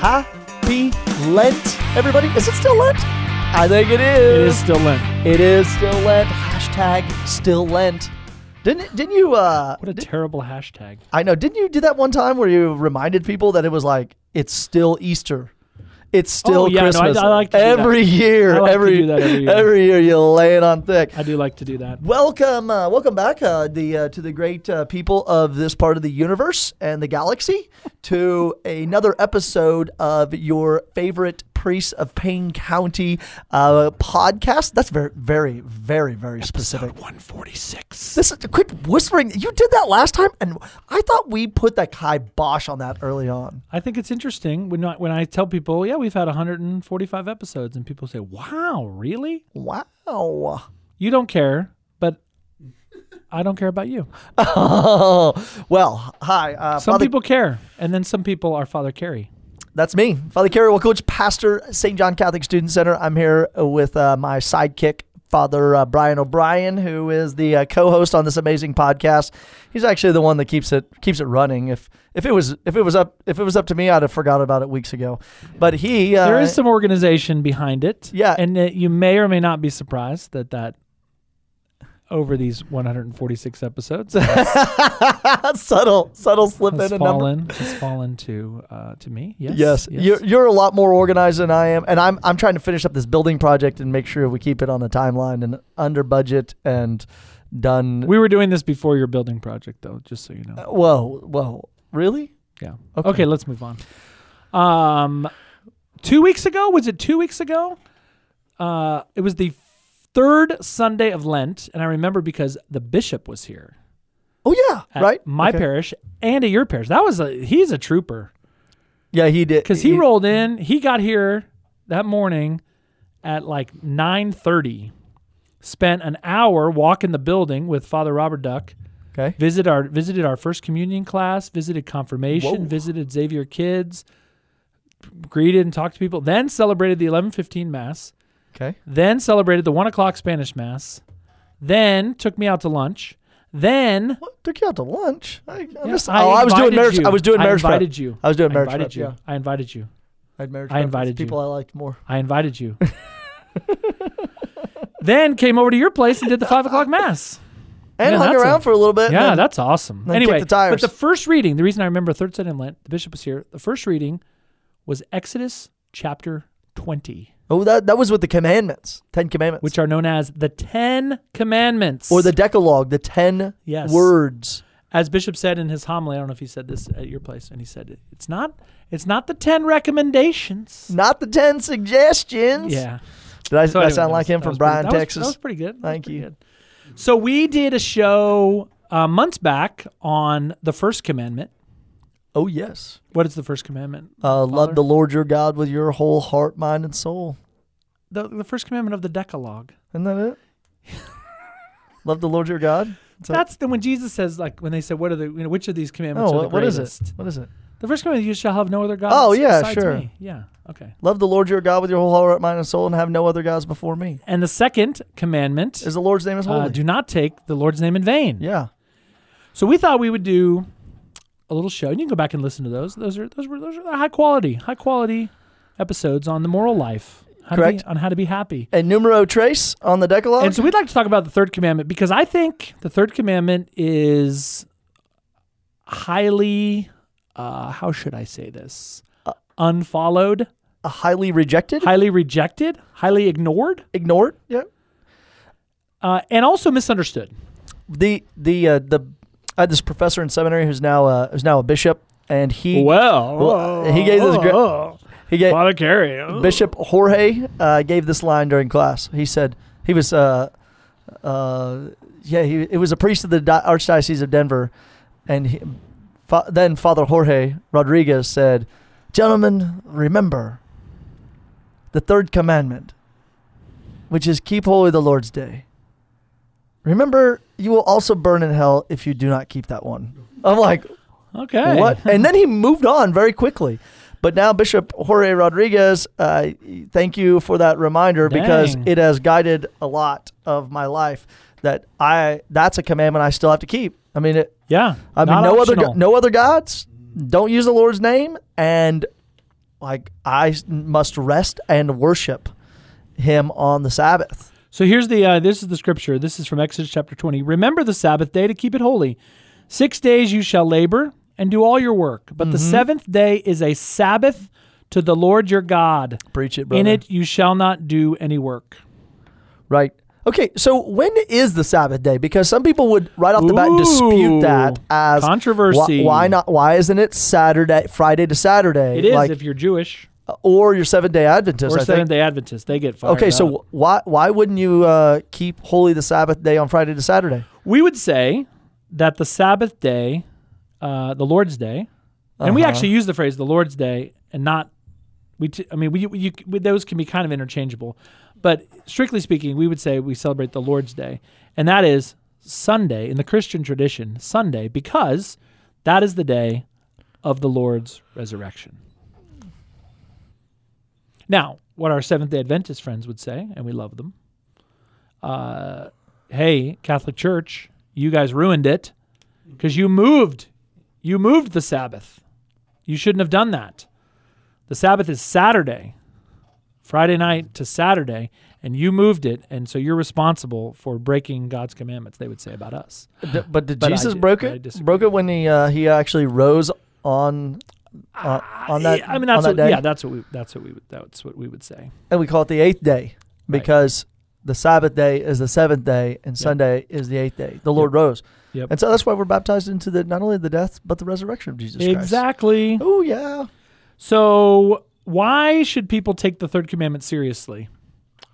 Happy Lent, everybody. Is it still Lent? I think it is. It is still Lent. It is still Lent. Hashtag still Lent. Didn't didn't you? Uh, What a did- terrible hashtag. I know. Didn't you do that one time where you reminded people that it was like it's still Easter? It's still Oh, yeah, no, I- Christmas. I like to do that. every year. Like to every that every year. year you lay it on thick. I do like to do that. Welcome, uh, welcome back, uh, the uh, to the great uh, people of this part of the universe and the galaxy, to another episode of your favorite Priest of Payne County uh, podcast. That's very, very, very, very specific. 146. This is quit whispering. You did that last time, and I thought we put that kibosh on that early on. I think it's interesting when I, when I tell people, yeah, we've had 145 episodes, and people say, wow, really? Wow. You don't care, but I don't care about you. well, hi. Uh, Some Father- people care, and then some people are Father Carey. That's me, Father Carey, well, Coach, Pastor, St. John Catholic Student Center. I'm here with uh, my sidekick, Father uh, Brian O'Brien, who is the uh, co-host on this amazing podcast. He's actually the one that keeps it keeps it running. If if it was if it was up if it was up to me, I'd have forgot about it weeks ago. But he uh, There is some organization behind it. Yeah. And uh, you may or may not be surprised that that over these 146 episodes subtle subtle slip has in a number. fallen has fallen to uh, to me. Yes. Yes, You're, you're a lot more organized than I am, and I'm I'm trying to finish up this building project and make sure we keep it on a timeline and under budget and done. we were doing this before your building project, though, just so you know. whoa, whoa, really? Yeah. okay. Okay. let's move on. Um, two weeks ago, was it two weeks ago? Uh, it was the third Sunday of Lent, and I remember because the bishop was here Oh yeah, right. my Okay. parish and at your parish. That was a he's a trooper Yeah, he did because he rolled in. He got here that morning at like nine thirty. Spent an hour walking the building with Father Robert Duck. Okay. Visit our visited our first communion class, visited confirmation, Whoa. visited Xavier Kids, greeted and talked to people. Then celebrated the eleven fifteen mass. Okay. Then celebrated the one o'clock Spanish mass. Then took me out to lunch. Then What took you out to lunch? I, I Yeah, missed- oh, I was doing invited marriage. you. I was doing I marriage prep. invited you. I was doing I marriage invited prep. you. Yeah, I invited you. I had marriage. I prep with invited you. people I liked more. I invited you. then came over to your place and did the five o'clock mass. And Yeah, hung that's around a- for a little bit. Yeah, and- that's awesome. then Anyway, the tires. but the first reading, the reason I remember third Sunday in Lent, the bishop was here. The first reading was Exodus chapter twenty, oh, that that was with the commandments, Ten Commandments, which are known as the Ten Commandments, or the Decalogue, the ten Yes. words. as Bishop said in his homily. I don't know if he said this at your place, and he said it's not, it's not the ten recommendations. Not the ten suggestions. Yeah. Did I, So did I sound that like him from was pretty- Brian, that was- Texas? that was pretty good. Thank pretty you. good. So we did a show uh, months back on the first commandment. Oh yes. What is the first commandment? Uh, love the Lord your God with your whole heart, mind, and soul. The, the first commandment of the Decalogue. Isn't that it? love the Lord your God. So- That's the when Jesus says like when they said what are the you know, which of these commandments oh, are the what, what is it? What is it? The first commandment you shall have no other gods. Oh, yeah, sure. Me. Yeah. Okay. Love the Lord your God with your whole heart, mind, and soul, and have no other gods before me. And the second commandment Is the Lord's name is holy? uh, do not take the Lord's name in vain. yeah. So we thought we would do a little show. And you can go back and listen to those. Those are those were those are high quality, high quality episodes on the moral life. How Correct. be, on how to be happy. And numero trace on the Decalogue. And so we'd like to talk about the third commandment because I think the third commandment is highly uh, how should I say this? Uh, Unfollowed, a highly rejected, highly rejected, highly ignored, ignored. Yeah. uh, and also misunderstood. The the uh, the I had this professor in seminary who's now uh, who's now a bishop, and he Well, Well, he gave this gra- he gave Carey. oh. Bishop Jorge uh, gave this line during class. He said he was uh, uh, yeah he it was a priest of the Di- Archdiocese of Denver, and he, fa- then Father Jorge Rodriguez said, "Gentlemen, remember the third commandment, which is keep holy the Lord's day. Remember, you will also burn in hell if you do not keep that one." I'm like, Okay. what? And then he moved on very quickly. But now Bishop Jorge Rodriguez, uh, thank you for that reminder because it has guided a lot of my life. That I that's a commandment I still have to keep. I mean, it, Yeah. I mean, no other optional. go- no other gods. Don't use the Lord's name, and like I must rest and worship Him on the Sabbath. So here's the uh, this is the scripture. This is from Exodus chapter 20. Remember the Sabbath day to keep it holy. 6 days you shall labor and do all your work, but the 7th day is a Sabbath to the Lord your God. Preach it, brother. In it you shall not do any work. Right. Okay, so when is the Sabbath day? Because some people would right off the bat dispute that as controversy. Why, why not? Why isn't it Saturday, Friday to Saturday? It is like, if you're Jewish or your Seventh Day Adventist. or. Seventh Day Adventist. They get fired. Okay, so up. why why wouldn't you uh, keep holy the Sabbath day on Friday to Saturday? we would say that the Sabbath day, uh, the Lord's Day, and we Uh-huh. actually use the phrase the Lord's Day and not we. T- I mean, we, you, we those can be kind of interchangeable, but strictly speaking, we would say we celebrate the Lord's Day, and that is Sunday in the Christian tradition, Sunday, because that is the day of the Lord's resurrection. Now, what our Seventh Day Adventist friends would say, and we love them, uh, hey, Catholic Church, you guys ruined it because you moved. You moved the Sabbath. You shouldn't have done that. The Sabbath is Saturday, Friday night to Saturday, and you moved it, and so you're responsible for breaking God's commandments. They would say about us. But did But Jesus di- broke it? Broke it when he uh, he actually rose on uh, on that. I mean, that's that what, day? yeah, that's what we that's what we would that's what we would say. and we call it the eighth day because the Sabbath day is the seventh day and Sunday is the eighth day. The Lord rose, Yep. and so that's why we're baptized into the not only the death but the resurrection of Jesus Christ. Exactly. Oh yeah. So, why should people take the third commandment seriously?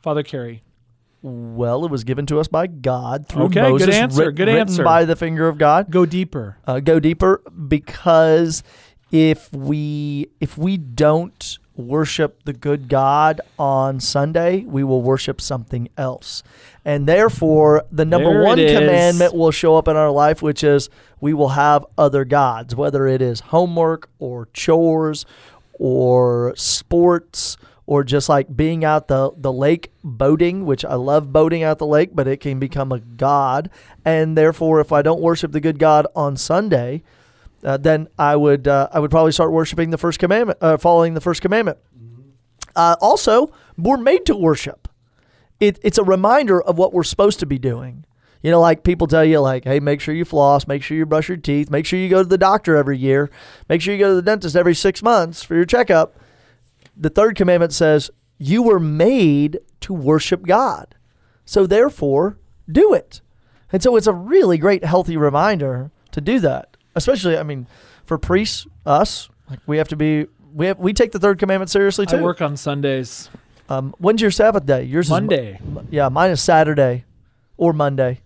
Father Carey. Well, it was given to us by God through Okay, good Moses. answer, writ- good answer. by the finger of God. Go deeper. uh, go deeper because if we if we don't worship the good God on Sunday, we will worship something else. And therefore, the number There one is. commandment will show up in our life, which is we will have other gods, whether it is homework or chores or sports or just like being out the, the lake boating, which I love boating out the lake, but it can become a god. And therefore, if I don't worship the good God on Sunday, uh, then I would uh, I would probably start worshiping the first commandment, uh, following the first commandment. Uh, also, we're made to worship. It, it's a reminder of what we're supposed to be doing. You know, like people tell you, like, hey, make sure you floss, make sure you brush your teeth, make sure you go to the doctor every year, make sure you go to the dentist every six months for your checkup. The third commandment says you were made to worship God. So therefore, do it. And so it's a really great, healthy reminder to do that. Especially, I mean, for priests, us, like we have to be, we have, we take the third commandment seriously too. I work on Sundays. Um, when's your Sabbath day? Yours Monday. is Mo- yeah, mine is Saturday or Monday,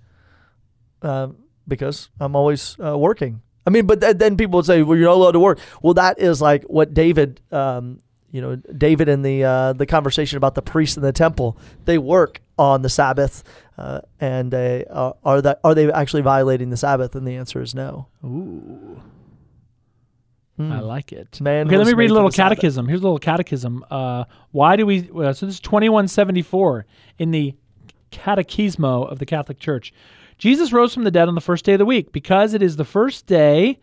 uh, because I'm always uh, working. I mean, but th- then people would say, "Well, you're not allowed to work." Well, that is like what David, um, you know, David in the uh, the conversation about the priests in the temple. They work on the Sabbath, uh, and they uh, are that are they actually violating the Sabbath? And the answer is no. Ooh, Hmm. I like it. Man okay, let me read a little the Sabbath. catechism. Here's a little catechism. Uh, why do we? Uh, so this is 2174 in the Catechismo of the Catholic Church. Jesus rose from the dead on the first day of the week because it is the first day.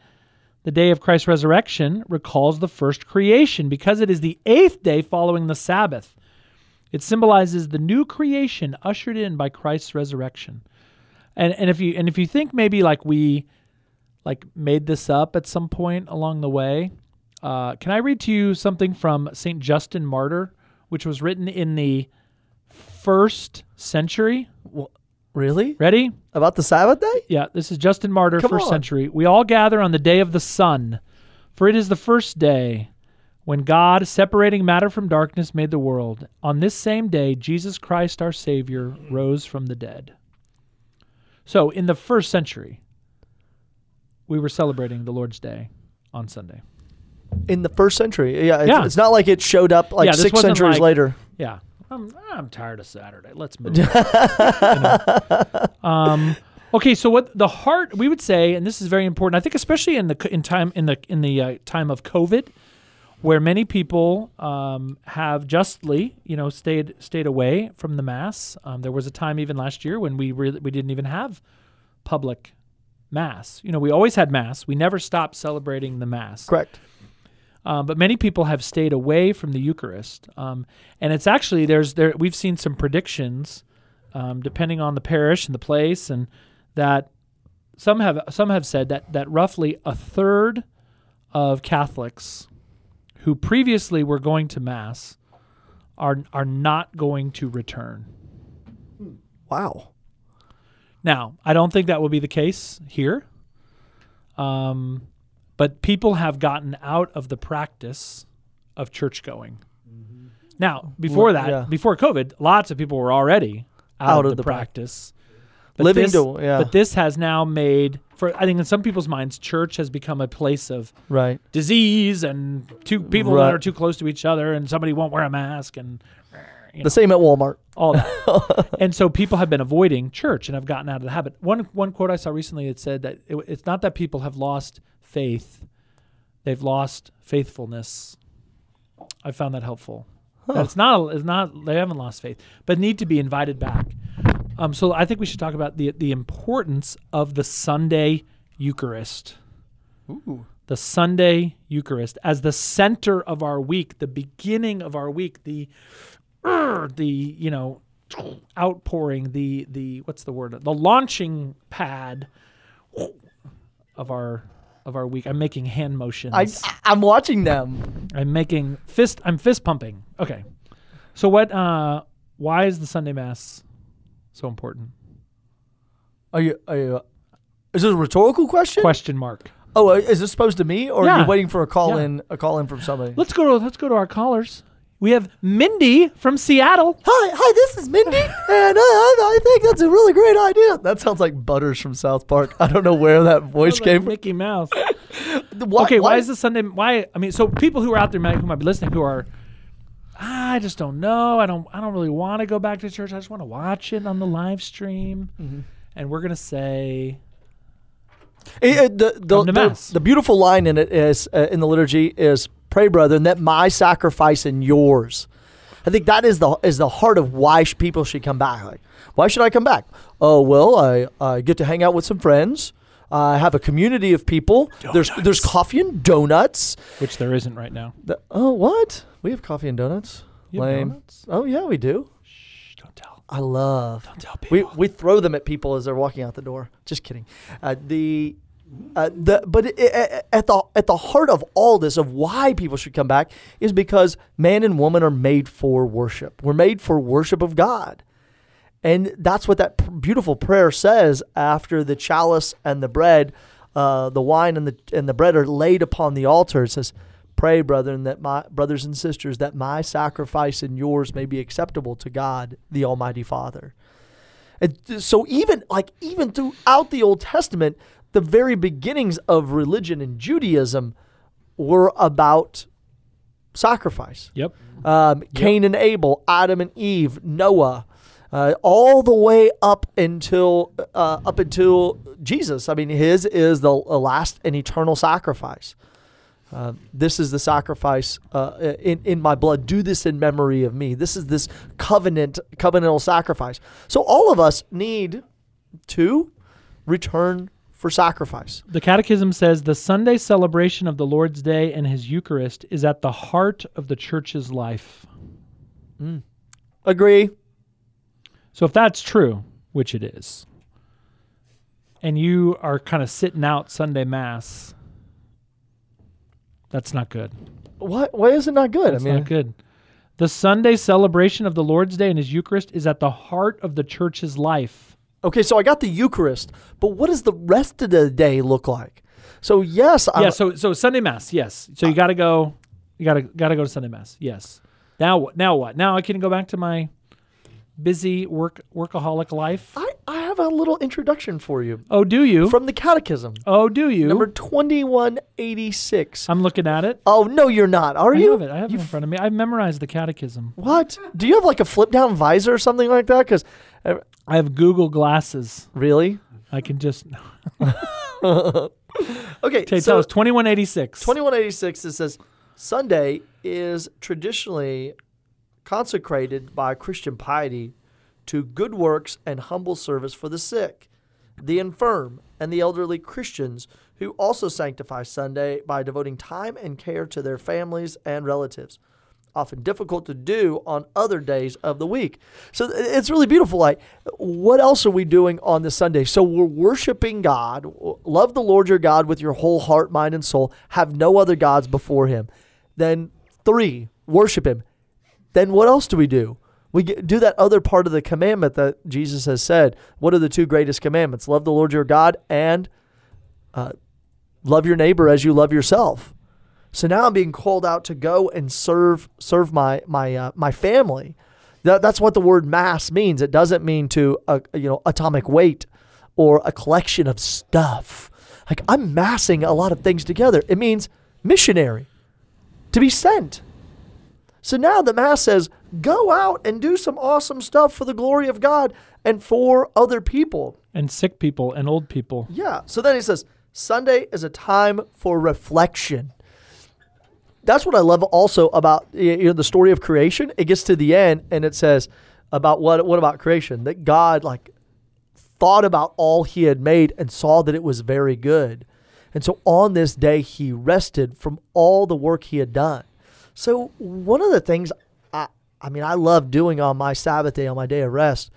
The day of Christ's resurrection recalls the first creation because it is the eighth day following the Sabbath. It symbolizes the new creation ushered in by Christ's resurrection. And and if you and if you think maybe like we like made this up at some point along the way, uh, can I read to you something from Saint Justin Martyr, which was written in the first century? Really Ready? about the Sabbath day? Yeah, this is Justin Martyr, Come first on. century. We all gather on the day of the sun, for it is the first day when God, separating matter from darkness, made the world. On this same day, Jesus Christ, our Savior, rose from the dead. So, in the first century, we were celebrating the Lord's Day on Sunday. In the first century, yeah, it's, Yeah. it's not like it showed up like Yeah, six centuries like- later. Yeah. I'm, I'm tired of Saturday. Let's move. on. You know? um, okay, so what the heart we would say, and this is very important. I think, especially in the in time in the in the uh, time of COVID, where many people um, have justly, you know, stayed stayed away from the mass. Um, there was a time even last year when we really we didn't even have public mass. You know, we always had mass. We never stopped celebrating the mass. Correct. Um, but many people have stayed away from the Eucharist, um, and it's actually there's there we've seen some predictions, um, depending on the parish and the place, and that some have some have said that that roughly a third of Catholics who previously were going to mass are are not going to return. Wow. Now, I don't think that will be the case here. Um, but people have gotten out of the practice of church going. Now, before Well, that, yeah. before COVID, lots of people were already out, Out of, of the, the prac- practice. But Living this, to- yeah. but this has now made for I think in some people's minds, church has become a place of Right. disease and two people Right. that are too close to each other, and somebody won't wear a mask and you know, The same at Walmart. all that. and so people have been avoiding church and have gotten out of the habit. One one quote I saw recently it said that it, it's not that people have lost faith; they've lost faithfulness. I found that helpful. That it's not it's not they haven't lost faith, but need to be invited back. Um, so I think we should talk about the the importance of the Sunday Eucharist Ooh. the Sunday Eucharist as the center of our week, the beginning of our week, the er, the you know outpouring, the the what's the word? The launching pad of our of our week. I'm making hand motions. I, I'm watching them. I'm making fist. I'm fist pumping. Okay. So what? Uh, why is the Sunday Mass so important? Are you? Are you? Is this a rhetorical question? Question mark. Oh, uh, is this supposed to me, or are you waiting for a call Yeah. in? A call in from somebody. Let's go to let's go to our callers. We have Mindy from Seattle. Hi, hi. This is Mindy, and uh, I, I think that's a really great idea. That sounds like Butters from South Park. I don't know where that voice came from. Mickey Mouse. Why- okay, why, is the Sunday? Why? I mean, so people who are out there might, who might be listening who are, "Ah, I just don't know. I don't. I don't really want to go back to church. I just want to watch it on the live stream. Mm-hmm. And we're gonna say, It- it- the, the, the, the beautiful line in it is uh, in the liturgy is pray brethren that my sacrifice and yours i think that is the is the heart of why sh- people should come back like why should i come back oh well i, I get to hang out with some friends i have a community of people there's there's coffee and donuts which there isn't right now. The- oh what we have coffee and donuts You have Lame. donuts? oh yeah we do Shh, don't tell. i love Don't tell people. we we throw them at people as they're walking out the door. Just kidding. Uh, the uh, the but it, it- at the at the heart of all this of why people should come back is because man and woman are made for worship. We're made for worship of God. And that's what that p- beautiful prayer says after the chalice and the bread, uh, the wine and the and the bread are laid upon the altar. It says, "Pray, brethren, that my brothers and sisters, that my sacrifice and yours may be acceptable to God, the Almighty Father." And so even like even throughout the Old Testament, the very beginnings of religion and Judaism were about sacrifice. Yep. Um, Cain and Abel, Adam and Eve, Noah, uh, all the way up until uh, up until Jesus. I mean, his is the last and eternal sacrifice. Uh, this is the sacrifice uh, in in my blood. Do this in memory of me. This is this covenant covenantal sacrifice. So all of us need to return for sacrifice. The Catechism says the Sunday celebration of the Lord's Day and His Eucharist is at the heart of the Church's life. Agree. So if that's true, which it is, and you are kind of sitting out Sunday Mass, that's not good. Why? Why is it not good? That's I mean, not good. The Sunday celebration of the Lord's Day and His Eucharist is at the heart of the Church's life. Okay, so I got the Eucharist, but what does the rest of the day look like? So yes, I'm, yeah. So so Sunday Mass, yes. So you got to go. You got to got to go to Sunday Mass. Yes. Now what? Now what? Now I can go back to my busy work workaholic life. I have a little introduction for you Oh, do you? from the Catechism, oh, do you? number twenty-one eighty-six. I'm looking at it. Oh no, you're not, are I you? have it. I have it in front of me. I've memorized the Catechism. What? Do you have like a flip-down visor or something like that? Because I have Google glasses. really, I can just okay. so tell us 2186. 2186 it says Sunday is traditionally consecrated by Christian piety to good works and humble service for the sick. the infirm, and the elderly Christians who also sanctify Sunday by devoting time and care to their families and relatives. Often difficult to do on other days of the week. So it's really beautiful. Like, what else are we doing on this Sunday? So we're worshiping God. Love the Lord your God with your whole heart, mind, and soul. Have no other gods before him. Then, three, worship him. Then what else do we do? We get, do that other part of the commandment that Jesus has said. What are the two greatest commandments? Love the Lord your God and uh, love your neighbor as you love yourself. So now I'm being called out to go and serve serve my my uh, my family. That, that's what the word mass means. It doesn't mean to uh, you know atomic weight or a collection of stuff. Like I'm massing a lot of things together. It means missionary to be sent. So now the mass says, go out and do some awesome stuff for the glory of God and for other people. And sick people and old people. Yeah. So then he says, Sunday is a time for reflection. That's what I love also about you know the story of creation. It gets to the end and it says about what what about creation? That God like thought about all he had made and saw that it was very good. And so on this day he rested from all the work he had done. So one of the things I mean I love doing on my Sabbath day on my day of rest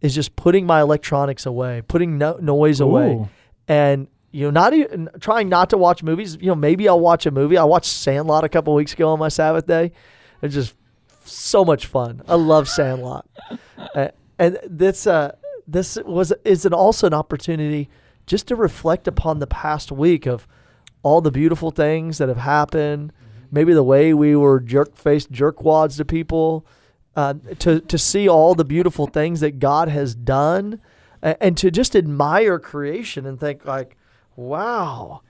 is just putting my electronics away, putting no, noise away, Ooh. and you know not even trying not to watch movies. You know maybe I'll watch a movie. I watched Sandlot a couple weeks ago on my Sabbath day. It's just so much fun. I love Sandlot, uh, and this uh, this was is an also an opportunity just to reflect upon the past week of all the beautiful things that have happened maybe the way we were jerk faced jerkwads to people, uh, to to see all the beautiful things that God has done, and, and to just admire creation and think like, wow,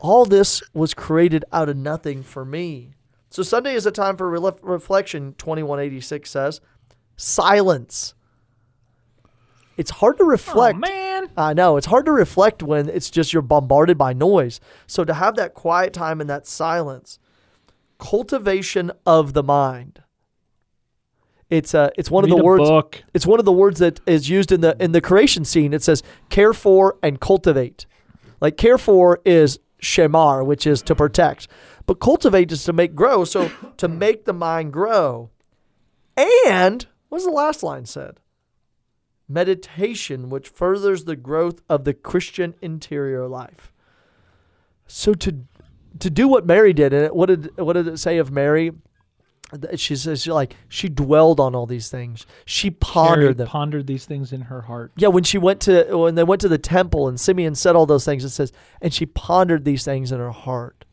all this was created out of nothing for me. So Sunday is a time for rele- reflection. Twenty one eighty six says, silence. It's hard to reflect. Oh, man. I know it's hard to reflect when it's just you're bombarded by noise. So to have that quiet time and that silence, cultivation of the mind. It's uh, it's one Read of the words. book. It's one of the words that is used in the in the creation scene. It says care for and cultivate. Like care for is shamar, which is to protect, but cultivate is to make grow. So to make the mind grow, and what's the last line said? Meditation, which furthers the growth of the Christian interior life. So to to do what Mary did, and what did what did it say of Mary? She says she like she dwelled on all these things. She pondered Mary them. pondered these things in her heart. Yeah, when she went to when they went to the temple and Simeon said all those things, it says, and she pondered these things in her heart.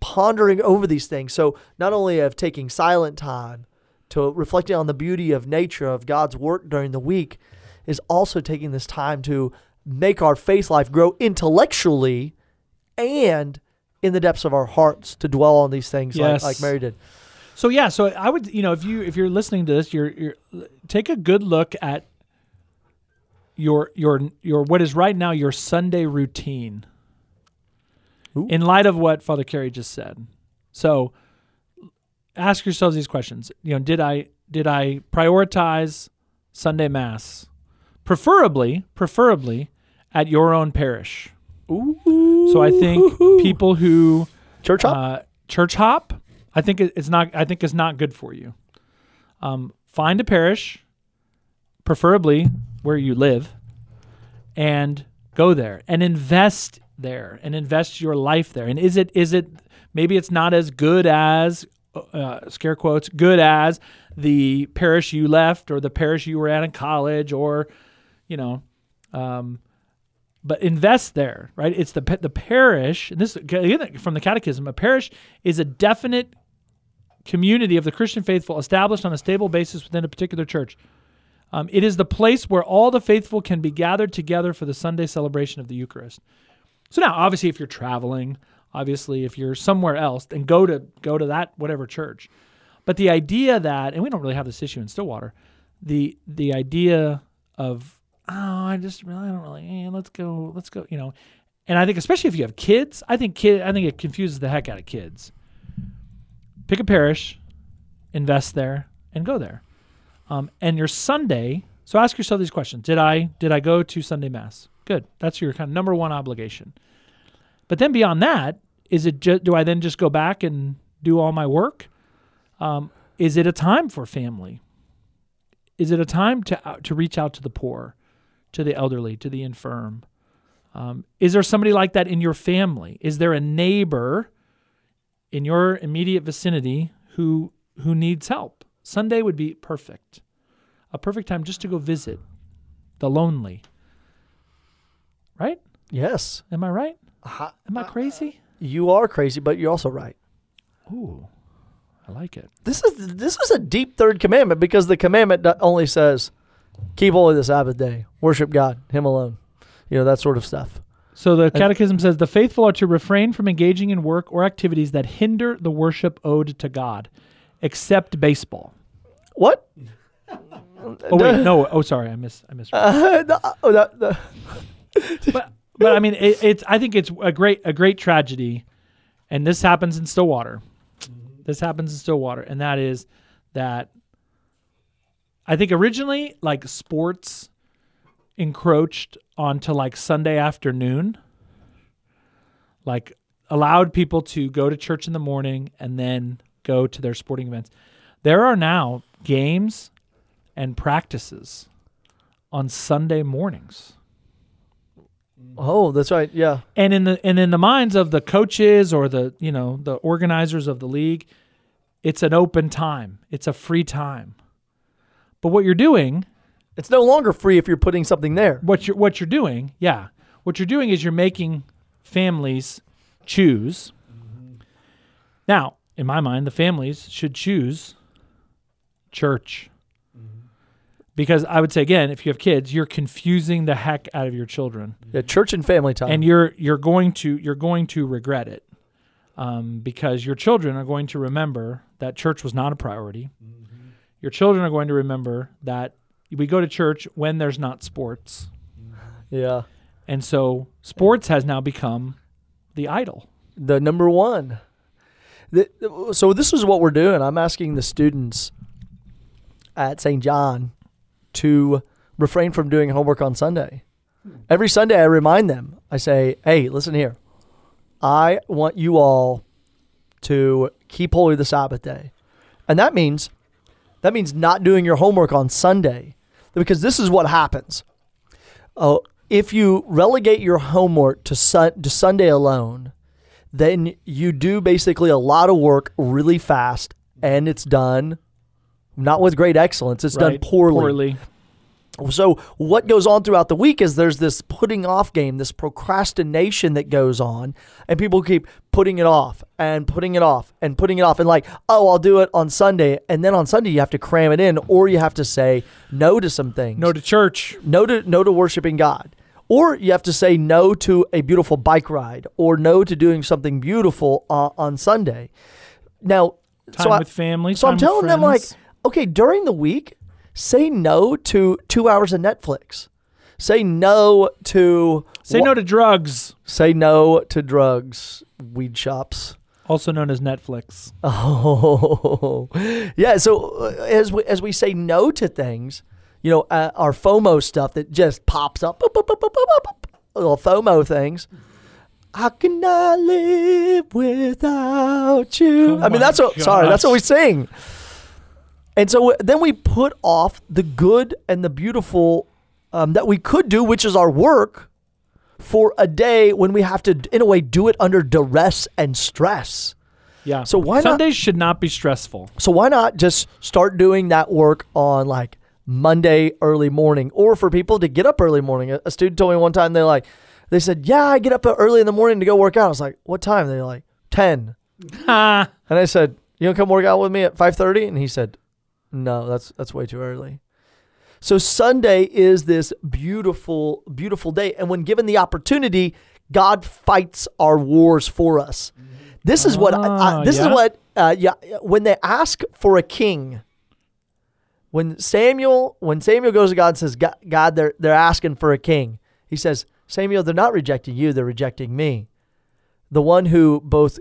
Pondering over these things. So not only of taking silent time to reflecting on the beauty of nature of God's work during the week, is also taking this time to make our faith life grow intellectually and in the depths of our hearts to dwell on these things Yes. like, like Mary did. So yeah, so I would, you know, if you if you're listening to this, you're you're take a good look at your your your what is right now your Sunday routine. Ooh. In light of what Father Carey just said. So ask yourselves these questions. You know, did I did I prioritize Sunday mass? Preferably, preferably at your own parish. Ooh. So I think people who church hop. uh, church hop, I think it's not. I think is not good for you. Um, find a parish, preferably where you live, and go there and invest there and invest your life there. And is it is it maybe it's not as good as uh, scare quotes good as the parish you left or the parish you were at in college or you know. Um, but invest there, right? It's the the parish. And this again from the Catechism. A parish is a definite community of the Christian faithful established on a stable basis within a particular church. Um, it is the place where all the faithful can be gathered together for the Sunday celebration of the Eucharist. So now, obviously, if you're traveling, obviously, if you're somewhere else, then go to go to that whatever church. But the idea that, and we don't really have this issue in Stillwater, the the idea of oh, I just really I don't really eh, let's go let's go, you know, and I think especially if you have kids, I think kid I think it confuses the heck out of kids. Pick a parish, invest there, and go there. Um, and your Sunday, So ask yourself these questions. Did I did I go to Sunday mass? Good. That's your kind of number one obligation. But then beyond that, is it ju- do I then just go back and do all my work? Um, is it a time for family? Is it a time to uh, to reach out to the poor, to the elderly, to the infirm? Um, is there somebody like that in your family? Is there a neighbor in your immediate vicinity who who needs help? Sunday would be perfect, a perfect time just to go visit the lonely. Right? Yes. Am I right? Ha- Am I crazy? You are crazy, but you're also right. Ooh, I like it. This is this is a deep third commandment because the commandment only says, "Keep holy the Sabbath day, worship God, Him alone." You know that sort of stuff. So the Catechism says the faithful are to refrain from engaging in work or activities that hinder the worship owed to God, except baseball. What? Oh wait, no. Oh, sorry, I miss. I miss. Uh, the- oh, that- the- but but I mean, it, it's. I think it's a great a great tragedy, and this happens in Stillwater. This happens in Stillwater, and that is that. I think originally, like sports, encroached onto like Sunday afternoon. Like allowed people to go to church in the morning and then go to their sporting events. There are now games and practices on Sunday mornings. oh, that's right. Yeah. and in the and in the minds of the coaches or the you know the organizers of the league it's an open time it's a free time but what you're doing It's no longer free if you're putting something there. what you're what you're doing yeah what you're doing is you're making families choose now in my mind the families should choose church because i would say again if you have kids you're confusing the heck out of your children Yeah, church and family time. and you're you're going to you're going to regret it um, because your children are going to remember that church was not a priority. Your children are going to remember that we go to church when there's not sports, yeah. and so sports has now become the idol. the number one. The, so this is what we're doing. I'm asking the students at St. John to refrain from doing homework on Sunday. Every Sunday, I remind them. I say, "Hey, listen here. I want you all to keep holy the Sabbath day, and that means that means not doing your homework on Sunday, because this is what happens. Oh, if you relegate your homework to sun, to Sunday alone, then you do basically a lot of work really fast and it's done not with great excellence it's done poorly. Poorly. So what goes on throughout the week is there's this putting off game this procrastination that goes on and people keep putting it off and putting it off and putting it off and like oh i'll do it on sunday and then on sunday you have to cram it in or you have to say no to some things No to church. no to no to worshiping God. Or you have to say no to a beautiful bike ride or no to doing something beautiful uh, on Sunday. Now, Time so, I, with family. so I'm telling them like, okay, during the week, say no to two hours of Netflix. Say no to say wha- no to drugs, say no to drugs, weed shops. also known as Netflix. Oh, yeah. So uh, as we as we say no to things, you know, uh, our FOMO stuff that just pops up, boop, boop, boop, little FOMO things. How can I live without you? Oh I mean, that's what. Sorry, that's what we gosh. sing. And so then we put off the good and the beautiful um, that we could do, which is our work, for a day when we have to, in a way, do it under duress and stress. Yeah. So why not- Sundays should not be stressful. So why not just start doing that work on like Monday early morning, or for people to get up early morning? A, a student told me one time they're like, they said, "Yeah, I get up early in the morning to go work out." I was like, "What time?" They're like, 10. And I said, "You gonna come work out with me at 5:30?" And he said, "No, that's that's way too early." So Sunday is this beautiful, beautiful day, and when given the opportunity, God fights our wars for us. This is what I, Ah, I, this is what uh, yeah. When they ask for a king, when Samuel when Samuel goes to God and says, "God, God they're they're asking for a king," he says, "Samuel, they're not rejecting you; they're rejecting me, the one who both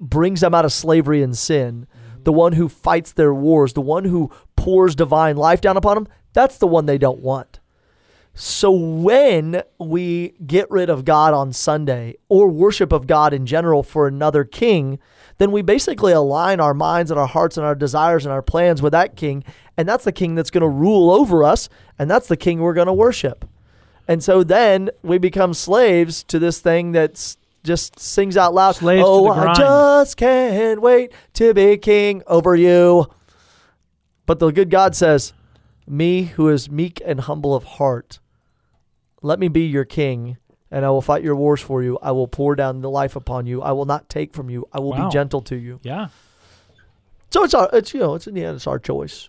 brings them out of slavery and sin." The one who fights their wars, the one who pours divine life down upon them, That's the one they don't want. So when we get rid of God on Sunday or worship of God in general for another king, then we basically align our minds and our hearts and our desires and our plans with that king. And that's the king that's going to rule over us. And that's the king we're going to worship. And so then we become slaves to this thing that's just sings out loud, Slaves Oh, I just can't wait to be king over you. But the good God says, Me who is meek and humble of heart, let me be your king, and I will fight your wars for you. I will pour down the life upon you. I will not take from you. I will Wow. be gentle to you. Yeah, So it's our, it's you know, it's in the end, it's our choice.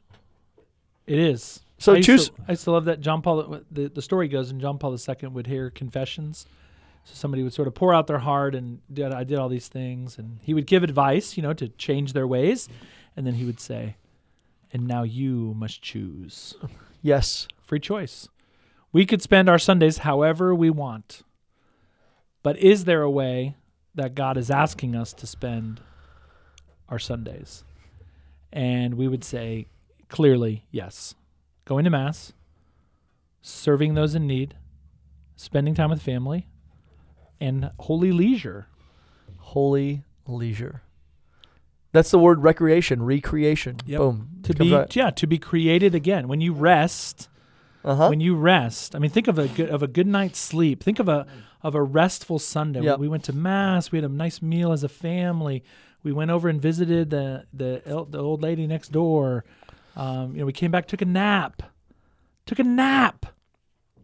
it is. So I used choose- To, I used to love that John Paul. The, the story goes, and John Paul II would hear confessions. So somebody would sort of pour out their heart, and did, I did all these things, and he would give advice, you know, to change their ways, and then he would say, "And now you must choose." Yes, Free choice. We could spend our Sundays however we want, but is there a way that God is asking us to spend our Sundays? And we would say clearly yes. Going to Mass, serving those in need, spending time with family, and holy leisure. holy leisure. That's the word recreation, recreation. Yep. Boom. To be right- yeah, to be created again. When you rest, uh-huh. when you rest. I mean, think of a good, of a good night's sleep. Think of a of a restful Sunday. Yep. We went to mass. We had a nice meal as a family. We went over and visited the the el- the old lady next door. Um, you know, we came back, took a nap, took a nap.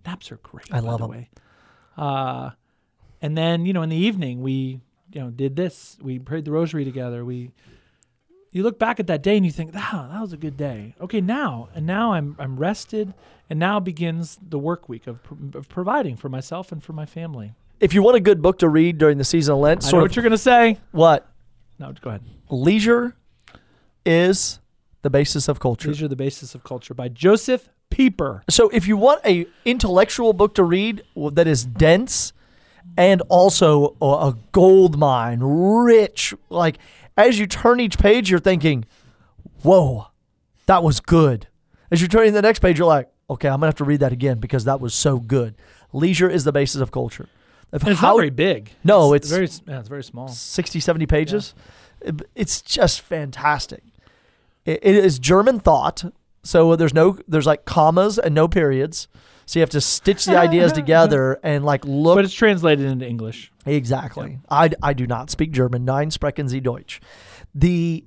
Naps are great. I love the 'em. way. Uh, and then you know, in the evening, we you know did this. We prayed the rosary together. We you look back at that day and you think, "Wow, that was a good day." Okay, now and now I'm I'm rested, and now begins the work week of, pr- of providing for myself and for my family. if you want a good book to read during the season of Lent, I know what you're gonna say. what No, go ahead. leisure is the basis of culture. Are the basis of culture by Josef Pieper. So if you want a intellectual book to read that is dense and also a, gold mine, rich, like as you turn each page, you're thinking, "Whoa, that was good." As you're turning the next page, you're like, "Okay, I'm gonna have to read that again because that was so good." Leisure is the basis of culture. It's how- not very big. No, it's- very yeah, it's very small. 60, 70 pages. It- It's just fantastic. It, it is German thought, so there's no there's like commas and no periods. So you have to stitch the ideas together and like look But it's translated into English. exactly. I, I do not speak German. Nein sprechen Sie Deutsch. The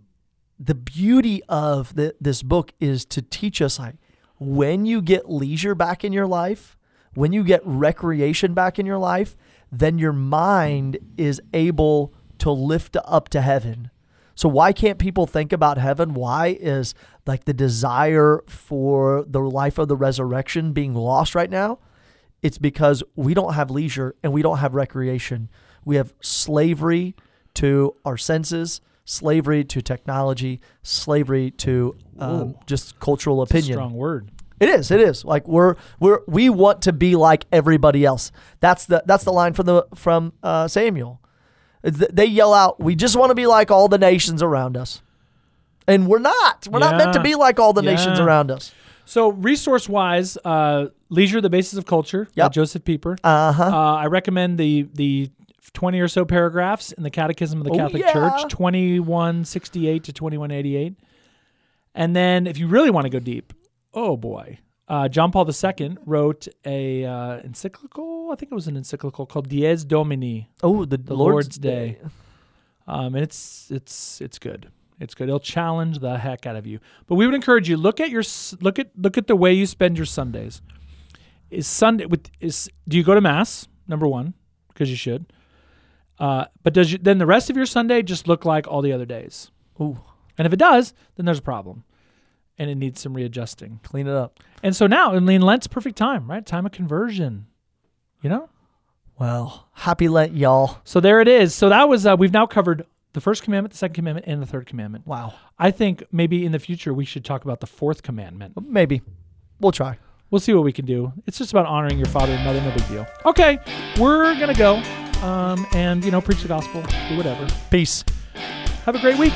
the beauty of the, this book is to teach us like when you get leisure back in your life, when you get recreation back in your life, then your mind is able to lift up to heaven. So why can't people think about heaven? Why is like the desire for the life of the resurrection being lost right now? It's because we don't have leisure and we don't have recreation. We have slavery to our senses, slavery to technology, slavery to um, just cultural a opinion. strong word. It is. It is. Like we're we're we want to be like everybody else. That's the that's the line from the from uh, Samuel. They yell out, "We just want to be like all the nations around us," and we're not. We're not meant to be like all the nations around us. So, resource wise, uh, Leisure, the Basis of Culture by Josef Pieper. Uh huh. Uh, I recommend the the 20 or so paragraphs in the Catechism of the Oh, Catholic yeah. Church, 2168 to 2188. And then, if you really want to go deep, oh boy, uh, John Paul II wrote a uh, encyclical. I think it was an encyclical called Dies Domini, oh, the, the Lord's, Day. Um, and it's it's it's good. It's good. It'll challenge the heck out of you. But we would encourage you look at your look at look at the way you spend your Sundays. Is Sunday with is do you go to mass? Number one, because you should. Uh, but does you, then the rest of your Sunday just look like all the other days? Ooh, And if it does, then there's a problem, and it needs some readjusting. clean it up. And so now, I mean, Lent's perfect time, right? Time of conversion. You know. Well, happy Lent, y'all. So there it is. So that was uh, we've now covered the first commandment, the second commandment, and the third commandment. Wow. I think maybe in the future we should talk about the fourth commandment. Maybe we'll try. We'll see what we can do. It's just about honoring your father and mother, no big deal. Okay, we're gonna go, um, and you know, preach the gospel, do whatever. Peace. Have a great week.